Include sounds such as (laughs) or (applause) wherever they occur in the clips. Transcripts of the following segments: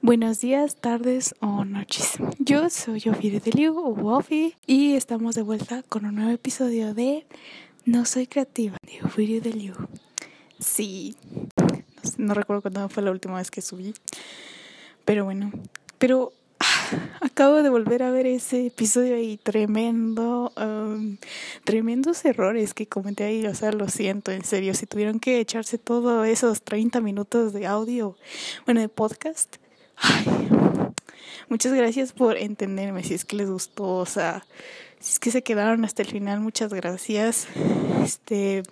Buenos días, tardes o noches. Yo soy Ophir de Liu o Wofi y estamos de vuelta con un nuevo episodio de No soy creativa de Ophir de Liu. Sí, no, recuerdo cuándo fue la última vez que subí, pero bueno, pero acabo de volver a ver ese episodio y tremendo, um, tremendos errores que comenté ahí, o sea, lo siento, en serio, si tuvieron que echarse todos esos 30 minutos de audio, bueno, de podcast, ay, muchas gracias por entenderme, si es que les gustó, o sea, si es que se quedaron hasta el final, muchas gracias, este...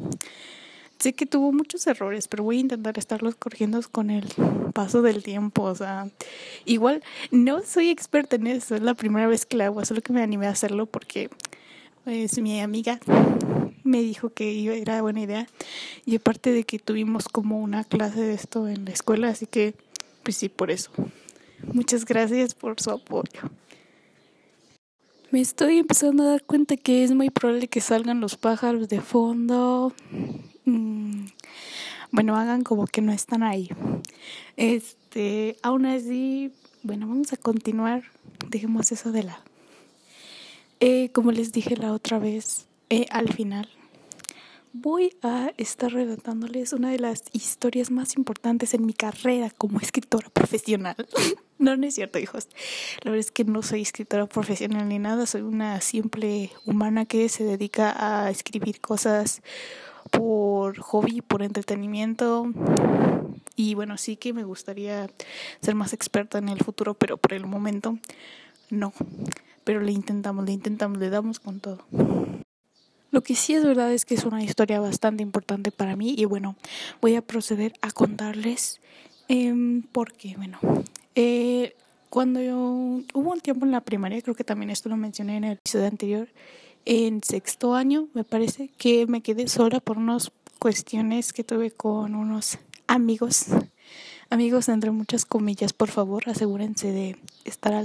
Sé que tuvo muchos errores, pero voy a intentar estarlos corrigiendo con el paso del tiempo. O sea, igual no soy experta en eso, es la primera vez que lo hago, solo que me animé a hacerlo porque pues, mi amiga me dijo que era buena idea. Y aparte de que tuvimos como una clase de esto en la escuela, así que pues sí, por eso. Muchas gracias por su apoyo. Me estoy empezando a dar cuenta que es muy probable que salgan los pájaros de fondo Mm, bueno, hagan como que no están ahí. Este, aún así, bueno, vamos a continuar. Dejemos eso de lado. Eh, como les dije la otra vez, eh, al final, voy a estar relatándoles una de las historias más importantes en mi carrera como escritora profesional. (laughs) (laughs) no, no es cierto, hijos. La verdad es que no soy escritora profesional ni nada, soy una simple humana que se dedica a escribir cosas por hobby, por entretenimiento. Y bueno, sí que me gustaría ser más experta en el futuro, pero por el momento no. Pero le intentamos, le intentamos, le damos con todo. Lo que sí es verdad es que es una historia bastante importante para mí y bueno, voy a proceder a contarles eh, porque, bueno, eh, cuando yo, hubo un tiempo en la primaria, creo que también esto lo mencioné en el episodio anterior, en sexto año, me parece, que me quedé sola por unas cuestiones que tuve con unos amigos. Amigos, entre muchas comillas, por favor, asegúrense de estar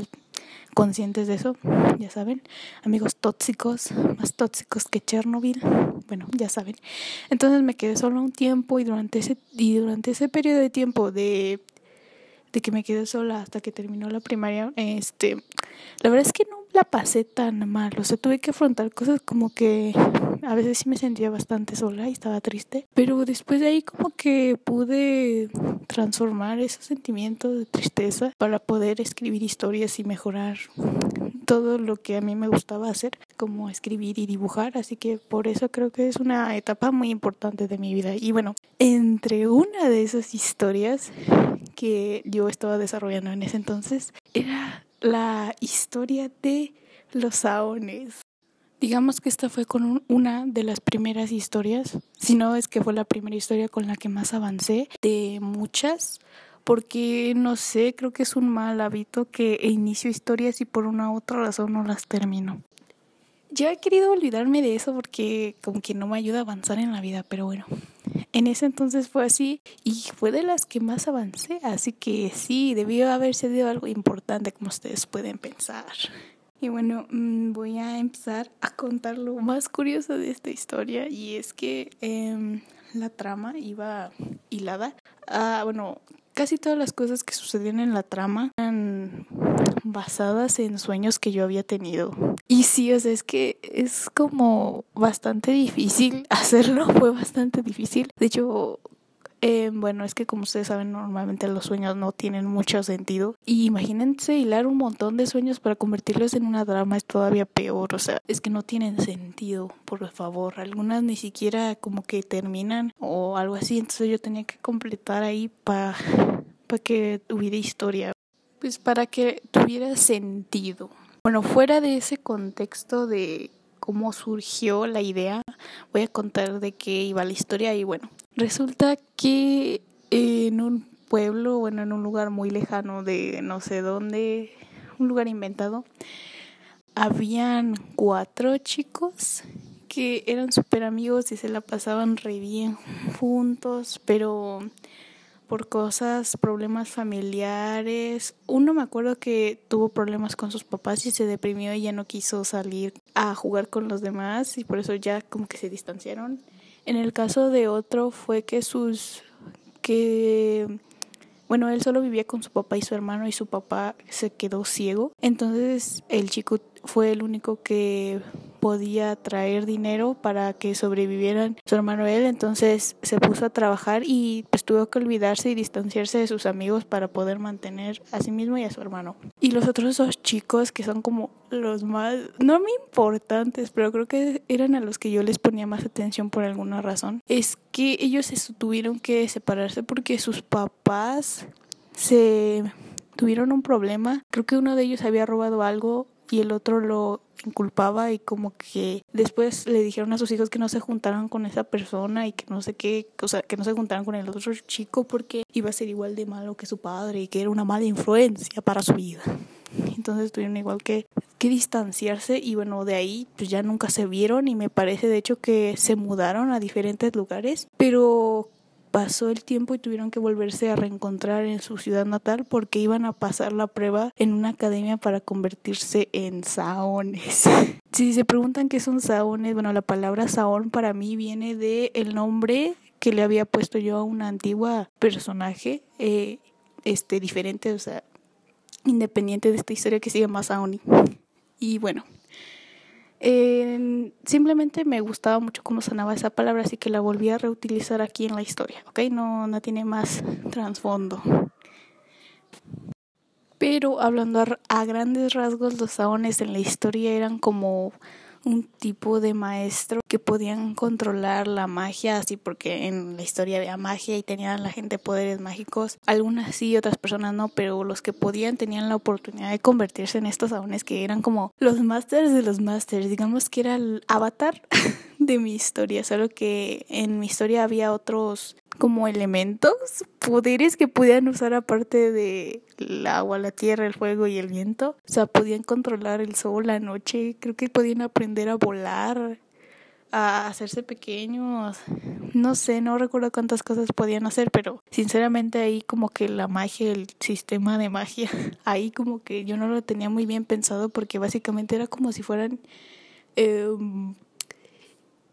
conscientes de eso, ya saben. Amigos tóxicos, más tóxicos que Chernobyl, bueno, ya saben. Entonces me quedé sola un tiempo y durante ese, y durante ese periodo de tiempo de de que me quedé sola hasta que terminó la primaria, este, la verdad es que no la pasé tan mal, o sea, tuve que afrontar cosas como que a veces sí me sentía bastante sola y estaba triste, pero después de ahí como que pude transformar esos sentimientos de tristeza para poder escribir historias y mejorar todo lo que a mí me gustaba hacer, como escribir y dibujar, así que por eso creo que es una etapa muy importante de mi vida. Y bueno, entre una de esas historias que yo estaba desarrollando en ese entonces era la historia de los saones. Digamos que esta fue con una de las primeras historias, si no es que fue la primera historia con la que más avancé de muchas, porque no sé, creo que es un mal hábito que inicio historias y por una u otra razón no las termino. Ya he querido olvidarme de eso porque como que no me ayuda a avanzar en la vida, pero bueno, en ese entonces fue así y fue de las que más avancé, así que sí, debió haber sido algo importante como ustedes pueden pensar. Y bueno, mm, voy a empezar a contar lo más curioso de esta historia y es que eh, la trama iba hilada. Ah, bueno, casi todas las cosas que sucedían en la trama eran basadas en sueños que yo había tenido. Y sí, o sea, es que es como bastante difícil (laughs) hacerlo, fue bastante difícil. De hecho, eh, bueno, es que como ustedes saben, normalmente los sueños no tienen mucho sentido. Y imagínense hilar un montón de sueños para convertirlos en una drama es todavía peor. O sea, es que no tienen sentido, por favor. Algunas ni siquiera como que terminan o algo así. Entonces yo tenía que completar ahí para para que hubiera historia. Pues para que tuviera sentido. Bueno, fuera de ese contexto de cómo surgió la idea, voy a contar de qué iba la historia y bueno, Resulta que en un pueblo, bueno, en un lugar muy lejano de no sé dónde, un lugar inventado, habían cuatro chicos que eran súper amigos y se la pasaban re bien juntos, pero por cosas, problemas familiares. Uno me acuerdo que tuvo problemas con sus papás y se deprimió y ya no quiso salir a jugar con los demás y por eso ya como que se distanciaron. En el caso de otro fue que sus que bueno, él solo vivía con su papá y su hermano y su papá se quedó ciego. Entonces el chico fue el único que podía traer dinero para que sobrevivieran su hermano él, entonces se puso a trabajar y pues tuvo que olvidarse y distanciarse de sus amigos para poder mantener a sí mismo y a su hermano. Y los otros dos chicos que son como los más, no muy importantes, pero creo que eran a los que yo les ponía más atención por alguna razón, es que ellos tuvieron que separarse porque sus papás se tuvieron un problema. Creo que uno de ellos había robado algo y el otro lo inculpaba y como que después le dijeron a sus hijos que no se juntaran con esa persona y que no sé qué, o sea, que no se juntaran con el otro chico porque iba a ser igual de malo que su padre y que era una mala influencia para su vida. Entonces tuvieron igual que, que distanciarse y bueno, de ahí pues ya nunca se vieron y me parece de hecho que se mudaron a diferentes lugares, pero pasó el tiempo y tuvieron que volverse a reencontrar en su ciudad natal porque iban a pasar la prueba en una academia para convertirse en saones. (laughs) si se preguntan qué son saones, bueno, la palabra saón para mí viene de el nombre que le había puesto yo a una antigua personaje, eh, este, diferente, o sea, independiente de esta historia que se llama Saoni. Y bueno, eh, simplemente me gustaba mucho cómo sonaba esa palabra, así que la volví a reutilizar aquí en la historia, ¿ok? No, no tiene más trasfondo. Pero hablando a, a, grandes rasgos, los saones en la historia eran como un tipo de maestro que podían controlar la magia, así porque en la historia había magia y tenían la gente poderes mágicos. Algunas sí, otras personas no, pero los que podían tenían la oportunidad de convertirse en estos saones que eran como los masters de los masters. Digamos que era el avatar (laughs) de mi historia, solo que en mi historia había otros como elementos, poderes que podían usar aparte de el agua, la tierra, el fuego y el viento. O sea, podían controlar el sol, la noche, creo que podían aprender a volar, a hacerse pequeños. No sé, no recuerdo cuántas cosas podían hacer, pero sinceramente ahí como que la magia, el sistema de magia, (laughs) ahí como que yo no lo tenía muy bien pensado porque básicamente era como si fueran... Eh,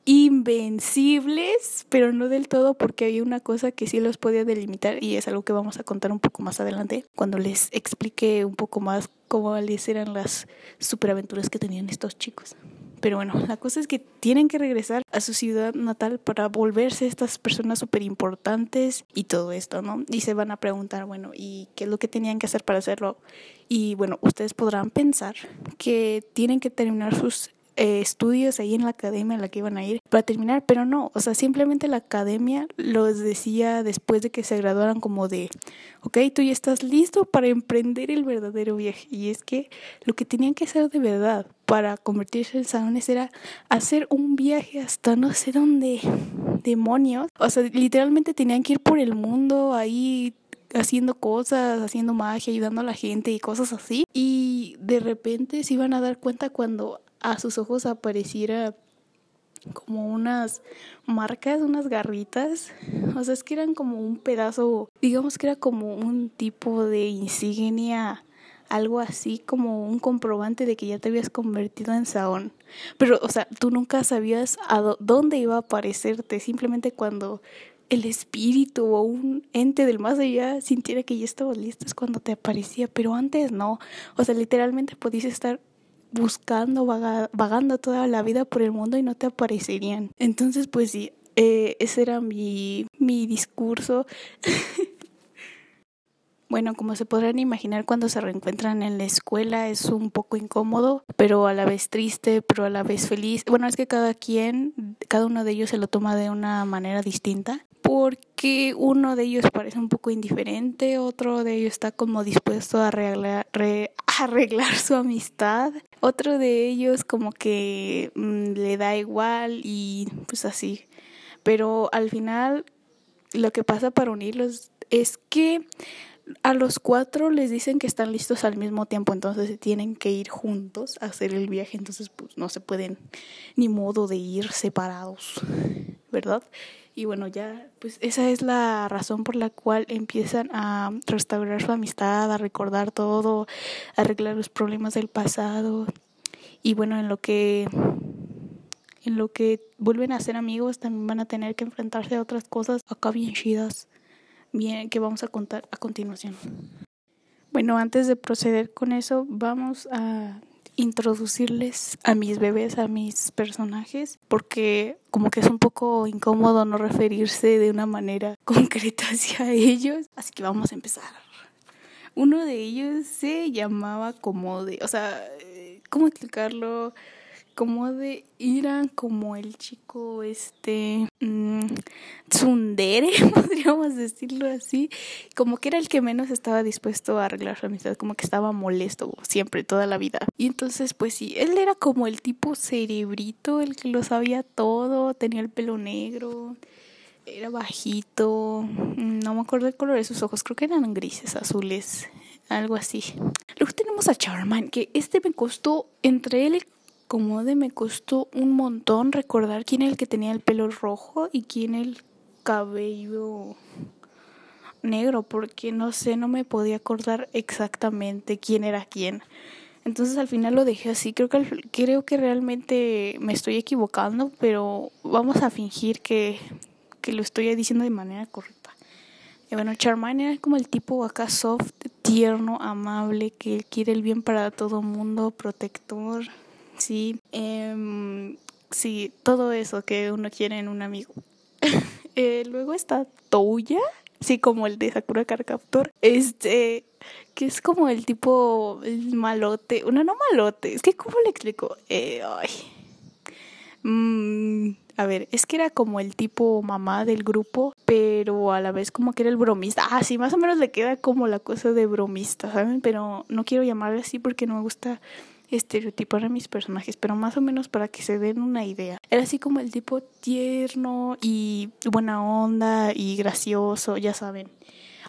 invencibles, pero no del todo porque había una cosa que sí los podía delimitar y es algo que vamos a contar un poco más adelante cuando les explique un poco más cómo les eran las superaventuras que tenían estos chicos. Pero bueno, la cosa es que tienen que regresar a su ciudad natal para volverse estas personas súper importantes y todo esto, ¿no? Y se van a preguntar, bueno, ¿y qué es lo que tenían que hacer para hacerlo? Y bueno, ustedes podrán pensar que tienen que terminar sus eh, estudios ahí en la academia en la que iban a ir para terminar, pero no, o sea, simplemente la academia los decía después de que se graduaran como de, ok, tú ya estás listo para emprender el verdadero viaje. Y es que lo que tenían que hacer de verdad para convertirse en salones era hacer un viaje hasta no sé dónde, demonios. O sea, literalmente tenían que ir por el mundo ahí haciendo cosas, haciendo magia, ayudando a la gente y cosas así. Y de repente se iban a dar cuenta cuando a sus ojos apareciera como unas marcas, unas garritas. O sea, es que eran como un pedazo, digamos que era como un tipo de insignia, algo así como un comprobante de que ya te habías convertido en Saón. Pero, o sea, tú nunca sabías a dónde iba a aparecerte, simplemente cuando el espíritu o un ente del más allá sintiera que ya estabas listo es cuando te aparecía, pero antes no. O sea, literalmente podías estar buscando, vagando toda la vida por el mundo y no te aparecerían. Entonces, pues sí, eh, ese era mi, mi discurso. (laughs) Bueno, como se podrán imaginar, cuando se reencuentran en la escuela es un poco incómodo, pero a la vez triste, pero a la vez feliz. Bueno, es que cada quien, cada uno de ellos se lo toma de una manera distinta, porque uno de ellos parece un poco indiferente, otro de ellos está como dispuesto a arreglar, (laughs) arreglar su amistad, otro de ellos como que mm, le da igual y pues así. Pero al final lo que pasa para unirlos es que a los cuatro les dicen que están listos al mismo tiempo, entonces se tienen que ir juntos a hacer el viaje, entonces pues no se pueden ni modo de ir separados, ¿verdad? Y bueno, ya pues esa es la razón por la cual empiezan a restaurar su amistad, a recordar todo, a arreglar los problemas del pasado. Y bueno, en lo que en lo que vuelven a ser amigos también van a tener que enfrentarse a otras cosas acá bien chidas bien que vamos a contar a continuación. Bueno, antes de proceder con eso, vamos a introducirles a mis bebés, a mis personajes, porque como que es un poco incómodo no referirse de una manera (laughs) concreta hacia ellos. Así que vamos a empezar. Uno de ellos se llamaba como de, o sea, ¿cómo explicarlo? Como de Irán, como el chico este mmm, tsundere, (laughs) podríamos decirlo así, como que era el que menos estaba dispuesto a arreglar su amistad, como que estaba molesto siempre, toda la vida. Y entonces, pues sí, él era como el tipo cerebrito, el que lo sabía todo, tenía el pelo negro, era bajito, no me acuerdo el color de sus ojos, creo que eran grises, azules, algo así. Luego tenemos a Charman, que este me costó entre él como de me costó un montón recordar quién era el que tenía el pelo rojo y quién el cabello negro, porque no sé, no me podía acordar exactamente quién era quién. Entonces al final lo dejé así. Creo que creo que realmente me estoy equivocando, pero vamos a fingir que, que lo estoy diciendo de manera correcta. Y bueno, Charmaine era como el tipo acá soft, tierno, amable, que quiere el bien para todo mundo, protector sí, eh, sí, todo eso que uno quiere en un amigo. (laughs) eh, luego está Touya, sí, como el de Sakura Card Captor, este, que es como el tipo, malote, uno no malote, es que ¿cómo le explico? Eh, ay. Mm, a ver, es que era como el tipo mamá del grupo, pero a la vez como que era el bromista. Ah, sí, más o menos le queda como la cosa de bromista, ¿saben? Pero no quiero llamarle así porque no me gusta estereotipar a mis personajes, pero más o menos para que se den una idea. Era así como el tipo tierno y buena onda y gracioso, ya saben.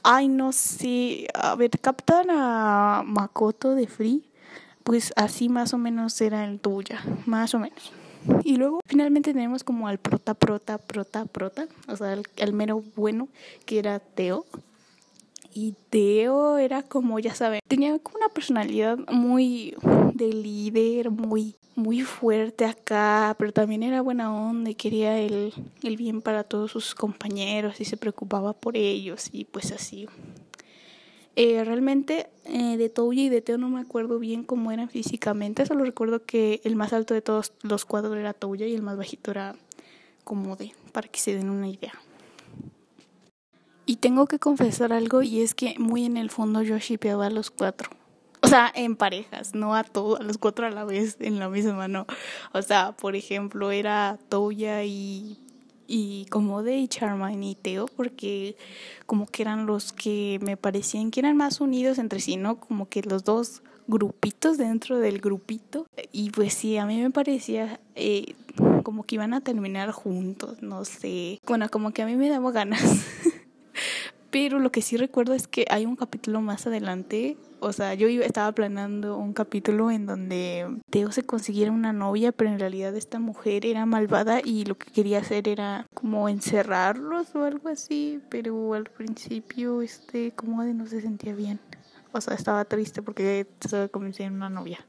Ay, no sé, a ver, captan a Makoto de Free, pues así más o menos era el tuya, más o menos. Y luego finalmente tenemos como al prota, prota, prota, prota, o sea, al, mero bueno, que era Teo. Y Teo era como, ya saben, tenía como una personalidad muy de líder, muy, muy fuerte acá, pero también era buena onda y quería el, el bien para todos sus compañeros y se preocupaba por ellos y pues así. Eh, realmente eh, de Touya y de Teo no me acuerdo bien cómo eran físicamente, solo recuerdo que el más alto de todos los cuadros era Touya y el más bajito era como de, para que se den una idea. Y tengo que confesar algo y es que muy en el fondo yo shipeaba a los cuatro. O sea, en parejas, no a todos, a los cuatro a la vez en la misma, no. O sea, por ejemplo, era Toya y, y como de Charmaine y Teo, porque como que eran los que me parecían que eran más unidos entre sí, ¿no? Como que los dos grupitos dentro del grupito. Y pues sí, a mí me parecía eh, como que iban a terminar juntos, no sé. Bueno, como que a mí me daba ganas. (laughs) Pero lo que sí recuerdo es que hay un capítulo más adelante, o sea, yo estaba planeando un capítulo en donde Teo se consiguiera una novia, pero en realidad esta mujer era malvada y lo que quería hacer era como encerrarlos o algo así, pero al principio este como de no se sentía bien. O sea, estaba triste porque se convertir en una novia.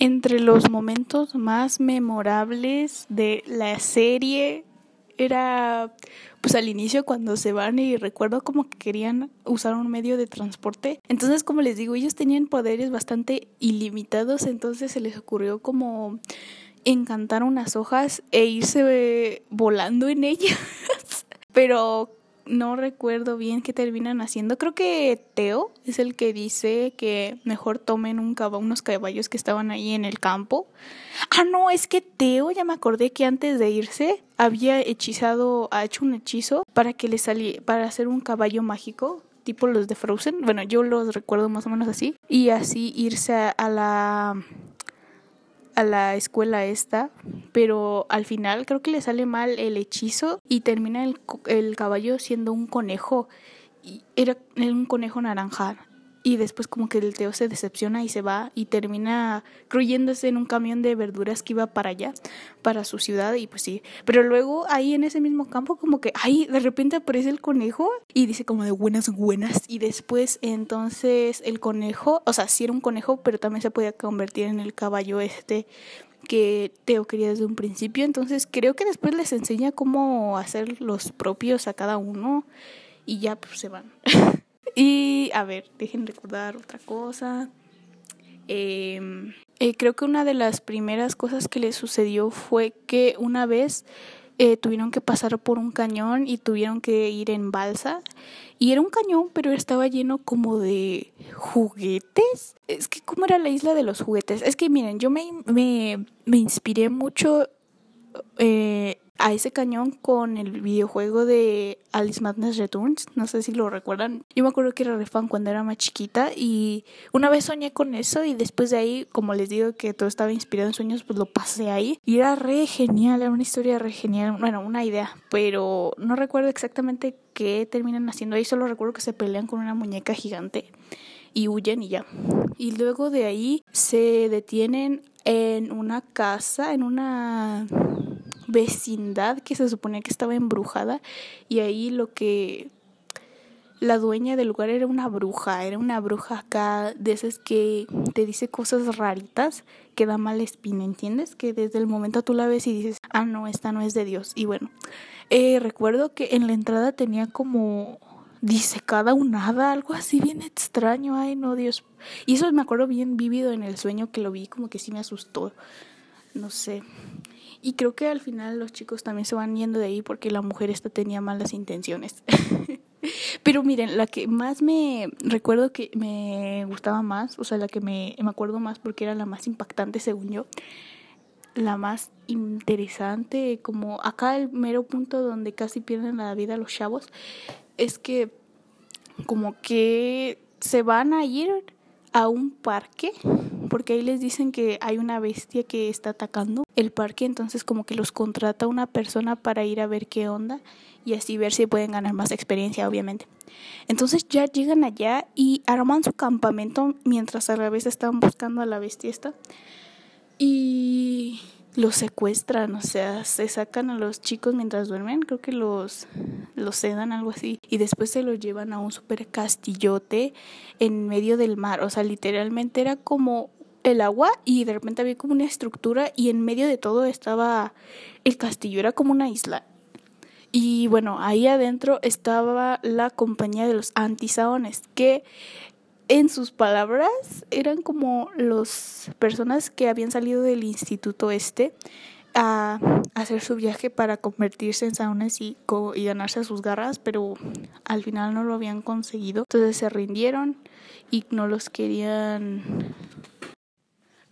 Entre los momentos más memorables de la serie era pues al inicio cuando se van y recuerdo como que querían usar un medio de transporte. Entonces, como les digo, ellos tenían poderes bastante ilimitados, entonces se les ocurrió como encantar unas hojas e irse volando en ellas. (laughs) Pero no recuerdo bien qué terminan haciendo. Creo que Teo es el que dice que mejor tomen un unos caballos que estaban ahí en el campo. Ah, no, es que Teo, ya me acordé que antes de irse había hechizado, ha hecho un hechizo para que le saliera, para hacer un caballo mágico tipo los de Frozen. Bueno, yo los recuerdo más o menos así. Y así irse a la a la escuela esta, pero al final creo que le sale mal el hechizo y termina el, el caballo siendo un conejo. Y era un conejo naranja y después como que el Teo se decepciona y se va y termina creyéndose en un camión de verduras que iba para allá, para su ciudad y pues sí. Pero luego ahí en ese mismo campo como que ahí de repente aparece el conejo y dice como de buenas buenas y después entonces el conejo, o sea, sí era un conejo, pero también se podía convertir en el caballo este que Teo quería desde un principio, entonces creo que después les enseña cómo hacer los propios a cada uno y ya pues se van. (laughs) y a ver, dejen recordar otra cosa. Em, eh, creo que una de las primeras cosas que le sucedió fue que una vez eh, tuvieron que pasar por un cañón y tuvieron que ir en balsa. Y era un cañón, pero estaba lleno como de juguetes. Es que, ¿cómo era la isla de los juguetes? Es que, miren, yo me, me, me inspiré mucho eh, a ese cañón con el videojuego de Alice Madness Returns. No sé si lo recuerdan. Yo me acuerdo que era re fan cuando era más chiquita y una vez soñé con eso y después de ahí, como les digo que todo estaba inspirado en sueños, pues lo pasé ahí. Y era re genial, era una historia re genial. Bueno, una idea, pero no recuerdo exactamente qué terminan haciendo ahí. Solo recuerdo que se pelean con una muñeca gigante y huyen y ya. Y luego de ahí se detienen en una casa, en una vecindad que se suponía que estaba embrujada y ahí lo que la dueña del lugar era una bruja, era una bruja acá de esas que te dice cosas raritas que da mal espina, ¿entiendes? Que desde el momento tú la ves y dices, ah, no, esta no es de Dios. Y bueno, eh, recuerdo que en la entrada tenía como disecada un hada, algo así bien extraño, ay no, Dios. Y eso me acuerdo bien vívido en el sueño que lo vi, como que sí me asustó, no sé. Y creo que al final los chicos también se van yendo de ahí porque la mujer esta tenía malas intenciones. (laughs) Pero miren, la que más me recuerdo que me gustaba más, o sea, la que me, me acuerdo más porque era la más impactante según yo, la más interesante, como acá el mero punto donde casi pierden la vida los chavos, es que como que se van a ir a un parque porque ahí les dicen que hay una bestia que está atacando el parque, entonces como que los contrata una persona para ir a ver qué onda y así ver si pueden ganar más experiencia, obviamente. Entonces ya llegan allá y arman su campamento mientras a la vez están buscando a la bestia. Y los secuestran, o sea, se sacan a los chicos mientras duermen, creo que los, los sedan, algo así, y después se los llevan a un super castillote en medio del mar, o sea, literalmente era como el agua y de repente había como una estructura y en medio de todo estaba el castillo, era como una isla. Y bueno, ahí adentro estaba la compañía de los antisaones, que en sus palabras eran como las personas que habían salido del instituto este a hacer su viaje para convertirse en saones y, y ganarse sus garras, pero al final no lo habían conseguido. Entonces se rindieron y no los querían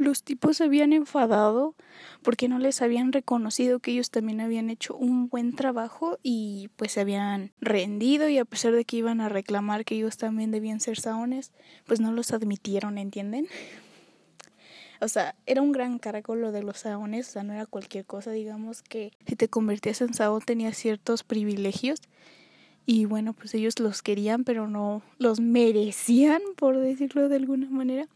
los tipos se habían enfadado porque no les habían reconocido que ellos también habían hecho un buen trabajo y pues se habían rendido y a pesar de que iban a reclamar que ellos también debían ser saones, pues no los admitieron, ¿entienden? O sea, era un gran cargo lo de los saones, o sea, no era cualquier cosa, digamos que si te convertías en saón tenías ciertos privilegios y bueno, pues ellos los querían, pero no los merecían, por decirlo de alguna manera.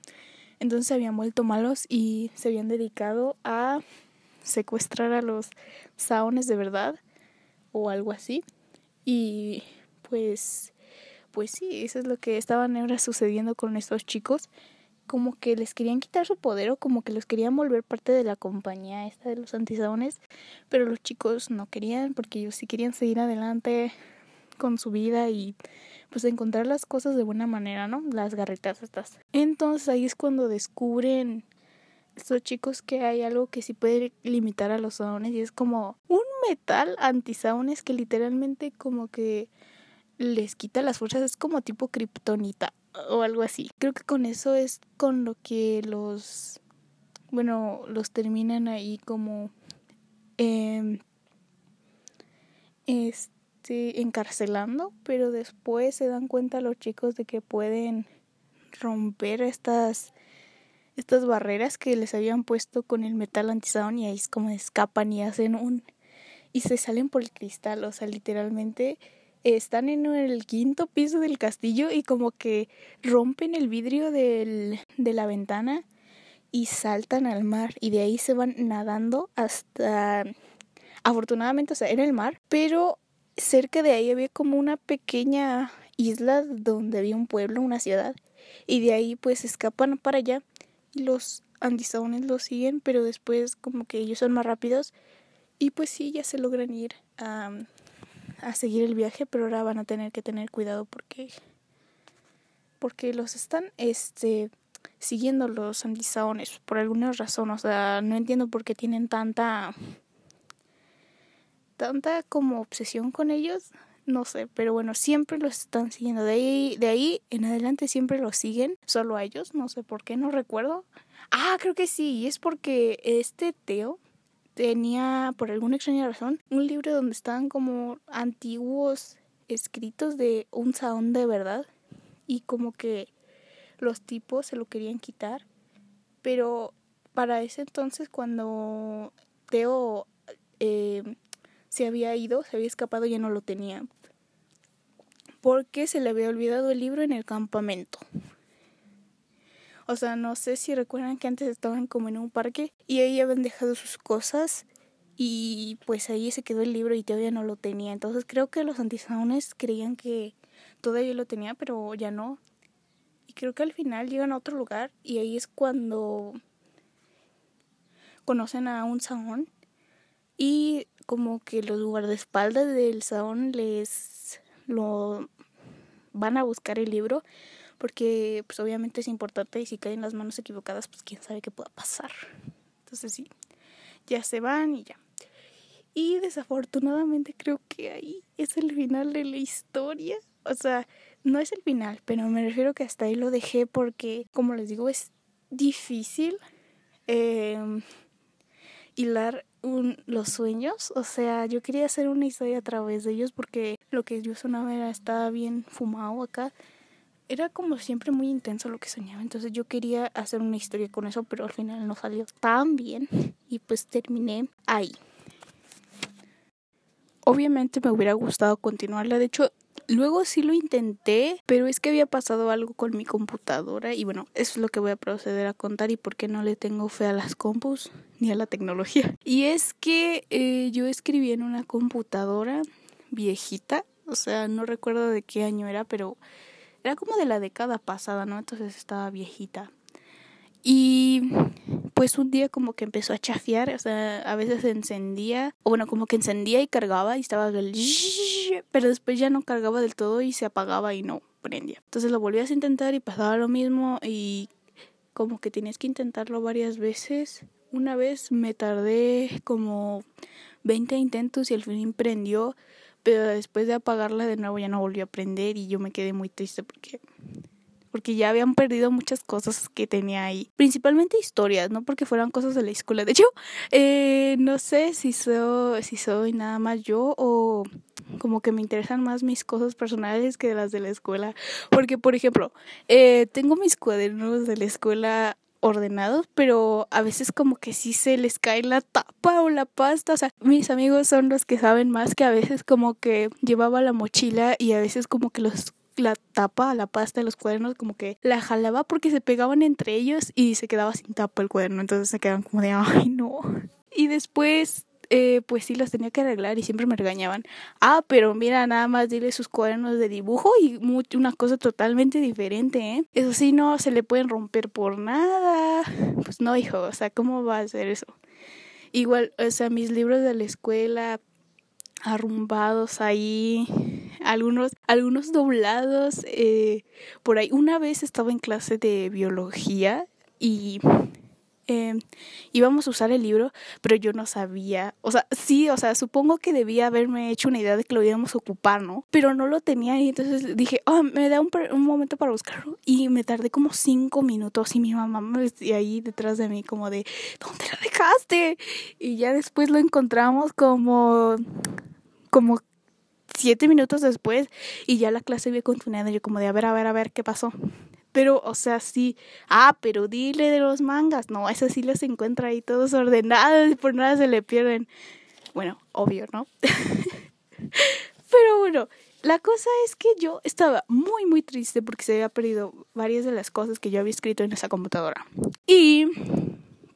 Entonces se habían vuelto malos y se habían dedicado a secuestrar a los saones de verdad o algo así. Y pues, pues sí, eso es lo que estaba ahora sucediendo con estos chicos. Como que les querían quitar su poder o como que los querían volver parte de la compañía esta de los antisaones. Pero los chicos no querían porque ellos sí querían seguir adelante con su vida y pues encontrar las cosas de buena manera, ¿no? Las garritas estas. Entonces ahí es cuando descubren estos chicos que hay algo que sí puede limitar a los saones y es como un metal anti-saones que literalmente como que les quita las fuerzas, es como tipo kriptonita o algo así. Creo que con eso es con lo que los, bueno, los terminan ahí como, eh, este, encarcelando, pero después se dan cuenta los chicos de que pueden romper estas estas barreras que les habían puesto con el metal antisaón y ahí es como escapan y hacen un y se salen por el cristal, o sea, literalmente están en el quinto piso del castillo y como que rompen el vidrio del, de la ventana y saltan al mar y de ahí se van nadando hasta afortunadamente o sea en el mar pero cerca de ahí había como una pequeña isla donde había un pueblo, una ciudad, y de ahí pues escapan para allá y los andisaones los siguen, pero después como que ellos son más rápidos y pues sí, ya se logran ir a, a seguir el viaje, pero ahora van a tener que tener cuidado porque porque los están este siguiendo los antisaones por alguna razón, o sea, no entiendo por qué tienen tanta tanta como obsesión con ellos, no sé, pero bueno, siempre los están siguiendo. De ahí, de ahí en adelante siempre los siguen, solo a ellos, no sé por qué, no recuerdo. Ah, creo que sí, y es porque este Teo tenía, por alguna extraña razón, un libro donde estaban como antiguos escritos de un saón de verdad y como que los tipos se lo querían quitar, pero para ese entonces cuando Teo eh, se había ido, se había escapado, ya no lo tenía, porque se le había olvidado el libro en el campamento. O sea, no sé si recuerdan que antes estaban como en un parque y ahí habían dejado sus cosas y pues ahí se quedó el libro y todavía no lo tenía. Entonces creo que los antisaones creían que todavía lo tenía, pero ya no. Y creo que al final llegan a otro lugar y ahí es cuando conocen a un saón y como que los guardaespaldas del saón les lo van a buscar el libro porque pues obviamente es importante y si caen las manos equivocadas pues quién sabe qué pueda pasar. Entonces sí, ya se van y ya. Y desafortunadamente creo que ahí es el final de la historia o sea, no es el final, pero me refiero que hasta ahí lo dejé porque, como les digo, es difícil eh, hilar un, los sueños. O sea, yo quería hacer una historia a través de ellos porque lo que yo sonaba era, estaba bien fumado acá. Era como siempre muy intenso lo que soñaba, entonces yo quería hacer una historia con eso, pero al final no salió tan bien y pues terminé ahí. Obviamente me hubiera gustado continuarla, de hecho Luego sí lo intenté, pero es que había pasado algo con mi computadora y bueno, eso es lo que voy a proceder a contar y por qué no le tengo fe a las compus ni a la tecnología. (laughs) Y es que eh, yo escribí en una computadora viejita, o sea, no recuerdo de qué año era, pero era como de la década pasada, ¿no? Entonces estaba viejita. Y pues un día como que empezó a chafear, o sea, a veces encendía, o bueno, como que encendía y cargaba y estaba el pero después ya no cargaba del todo y se apagaba y no prendía. Entonces lo volvías a intentar y pasaba lo mismo y como que tenías que intentarlo varias veces. Una vez me tardé como 20 intentos y al fin prendió, pero después de apagarla de nuevo ya no volvió a prender y yo me quedé muy triste porque porque ya habían perdido muchas cosas que tenía ahí, principalmente historias, no porque fueran cosas de la escuela. De hecho, eh, no sé si soy, si soy nada más yo o como que me interesan más mis cosas personales que las de la escuela, porque por ejemplo, eh, tengo mis cuadernos de la escuela ordenados, pero a veces como que sí se les cae la tapa o la pasta. O sea, mis amigos son los que saben más que a veces como que llevaba la mochila y a veces como que los la tapa, la pasta de los cuadernos, como que la jalaba porque se pegaban entre ellos y se quedaba sin tapa el cuaderno. Entonces se quedaban como de, ay, no. Y después, eh, pues sí, los tenía que arreglar y siempre me regañaban. Ah, pero mira, nada más dile sus cuadernos de dibujo y una cosa totalmente diferente, ¿eh? Eso sí, no se le pueden romper por nada. Pues no, hijo, o sea, ¿cómo va a hacer eso? Igual, o sea, mis libros de la escuela arrumbados ahí algunos, algunos doblados. Eh, por ahí, una vez estaba en clase de biología y eh, íbamos a usar el libro, pero yo no sabía, o sea, sí, o sea, supongo que debía haberme hecho una idea de que lo íbamos a ocupar, ¿no? Pero no lo tenía y entonces dije, oh, me da un, un momento para buscarlo y me tardé como cinco minutos y mi mamá me decía ahí detrás de mí como de, ¿dónde lo dejaste? Y ya después lo encontramos como, como siete minutos después y ya la clase había continuado. Yo como de, a ver, a ver, a ver, ¿qué pasó? Pero, o sea, sí, ah, pero dile de los mangas. No, eso sí los encuentra ahí todos ordenados y por nada se le pierden. Bueno, obvio, ¿no? (laughs) pero bueno, la cosa es que yo estaba muy, muy triste porque se había perdido varias de las cosas que yo había escrito en esa computadora. Y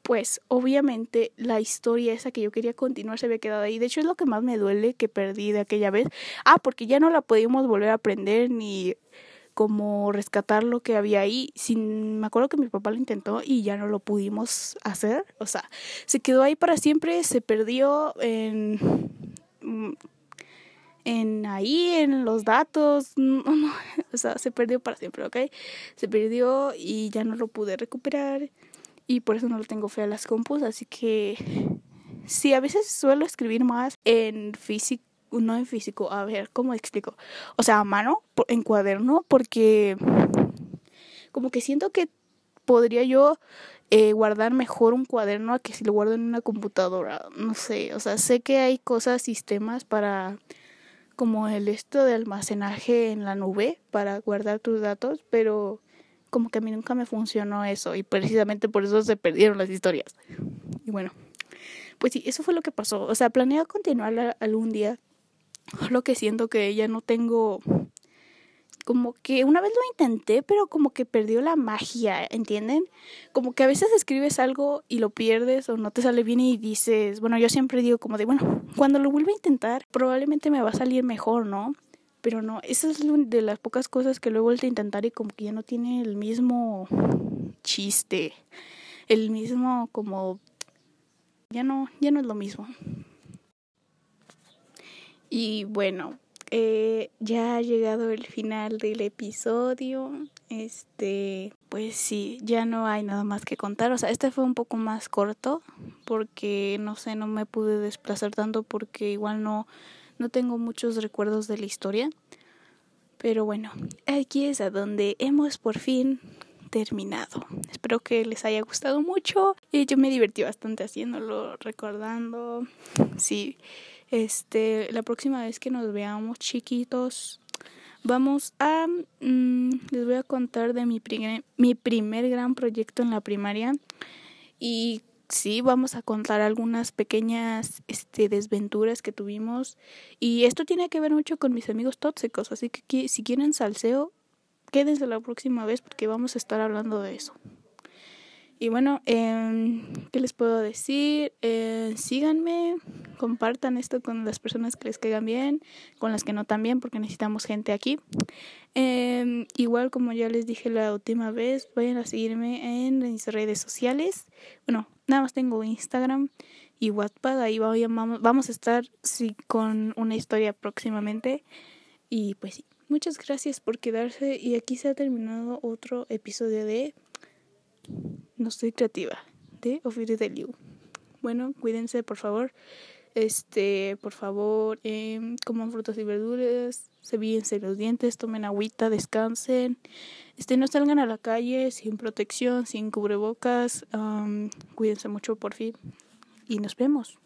pues obviamente la historia esa que yo quería continuar se había quedado ahí. De hecho es lo que más me duele que perdí de aquella vez. Ah, porque ya no la pudimos volver a aprender ni como rescatar lo que había ahí. Sin, me acuerdo que mi papá lo intentó y ya no lo pudimos hacer. O sea, se quedó ahí para siempre, se perdió en en ahí, en los datos, (laughs) o sea, se perdió para siempre, ¿ok? Se perdió y ya no lo pude recuperar y por eso no lo tengo fe a las compus, así que sí, a veces suelo escribir más en físico, no en físico, a ver, ¿cómo explico? O sea, a mano, en cuaderno, porque como que siento que podría yo eh, guardar mejor un cuaderno a que si lo guardo en una computadora. No sé, o sea, sé que hay cosas, sistemas para como el esto de almacenaje en la nube para guardar tus datos, pero como que a mí nunca me funcionó eso y precisamente por eso se perdieron las historias. Y bueno, pues sí, eso fue lo que pasó. O sea, planeo continuar algún día, lo que siento que ya no tengo como que una vez lo intenté, pero como que perdió la magia, ¿entienden? Como que a veces escribes algo y lo pierdes o no te sale bien y dices, bueno, yo siempre digo como de, bueno, cuando lo vuelva a intentar, probablemente me va a salir mejor, ¿no? Pero no, esa es de las pocas cosas que lo he vuelto a intentar y como que ya no tiene el mismo chiste, el mismo como ya no, ya no es lo mismo. Y bueno, eh, ya ha llegado el final del episodio. Este, pues sí, ya no hay nada más que contar. O sea, este fue un poco más corto porque no sé, no me pude desplazar tanto porque igual no, no tengo muchos recuerdos de la historia. Pero bueno, aquí es a donde hemos por fin terminado. Espero que les haya gustado mucho y yo me divertí bastante haciéndolo, recordando. Sí. Este, la próxima vez que nos veamos chiquitos, vamos a, mm, les voy a contar de mi primer, mi primer gran proyecto en la primaria y sí, vamos a contar algunas pequeñas este, desventuras que tuvimos y esto tiene que ver mucho con mis amigos tóxicos, así que si quieren salseo, quédense la próxima vez porque vamos a estar hablando de eso. Y bueno, eh, ¿qué les puedo decir? Eh, síganme, compartan esto con las personas que les caigan bien, con las que no también, porque necesitamos gente aquí. Eh, igual como ya les dije la última vez, vayan a seguirme en mis redes sociales. Bueno, nada más tengo Instagram y WhatsApp, ahí vamos a estar sí, con una historia próximamente. Y pues sí, muchas gracias por quedarse y aquí se ha terminado otro episodio de no estoy creativa de Ofidio de Liu. Bueno, cuídense por favor. Este, por favor, eh, coman frutas y verduras, cepillense los dientes, tomen agüita, descansen. Este, no salgan a la calle sin protección, sin cubrebocas. cuídense mucho por fin y nos vemos.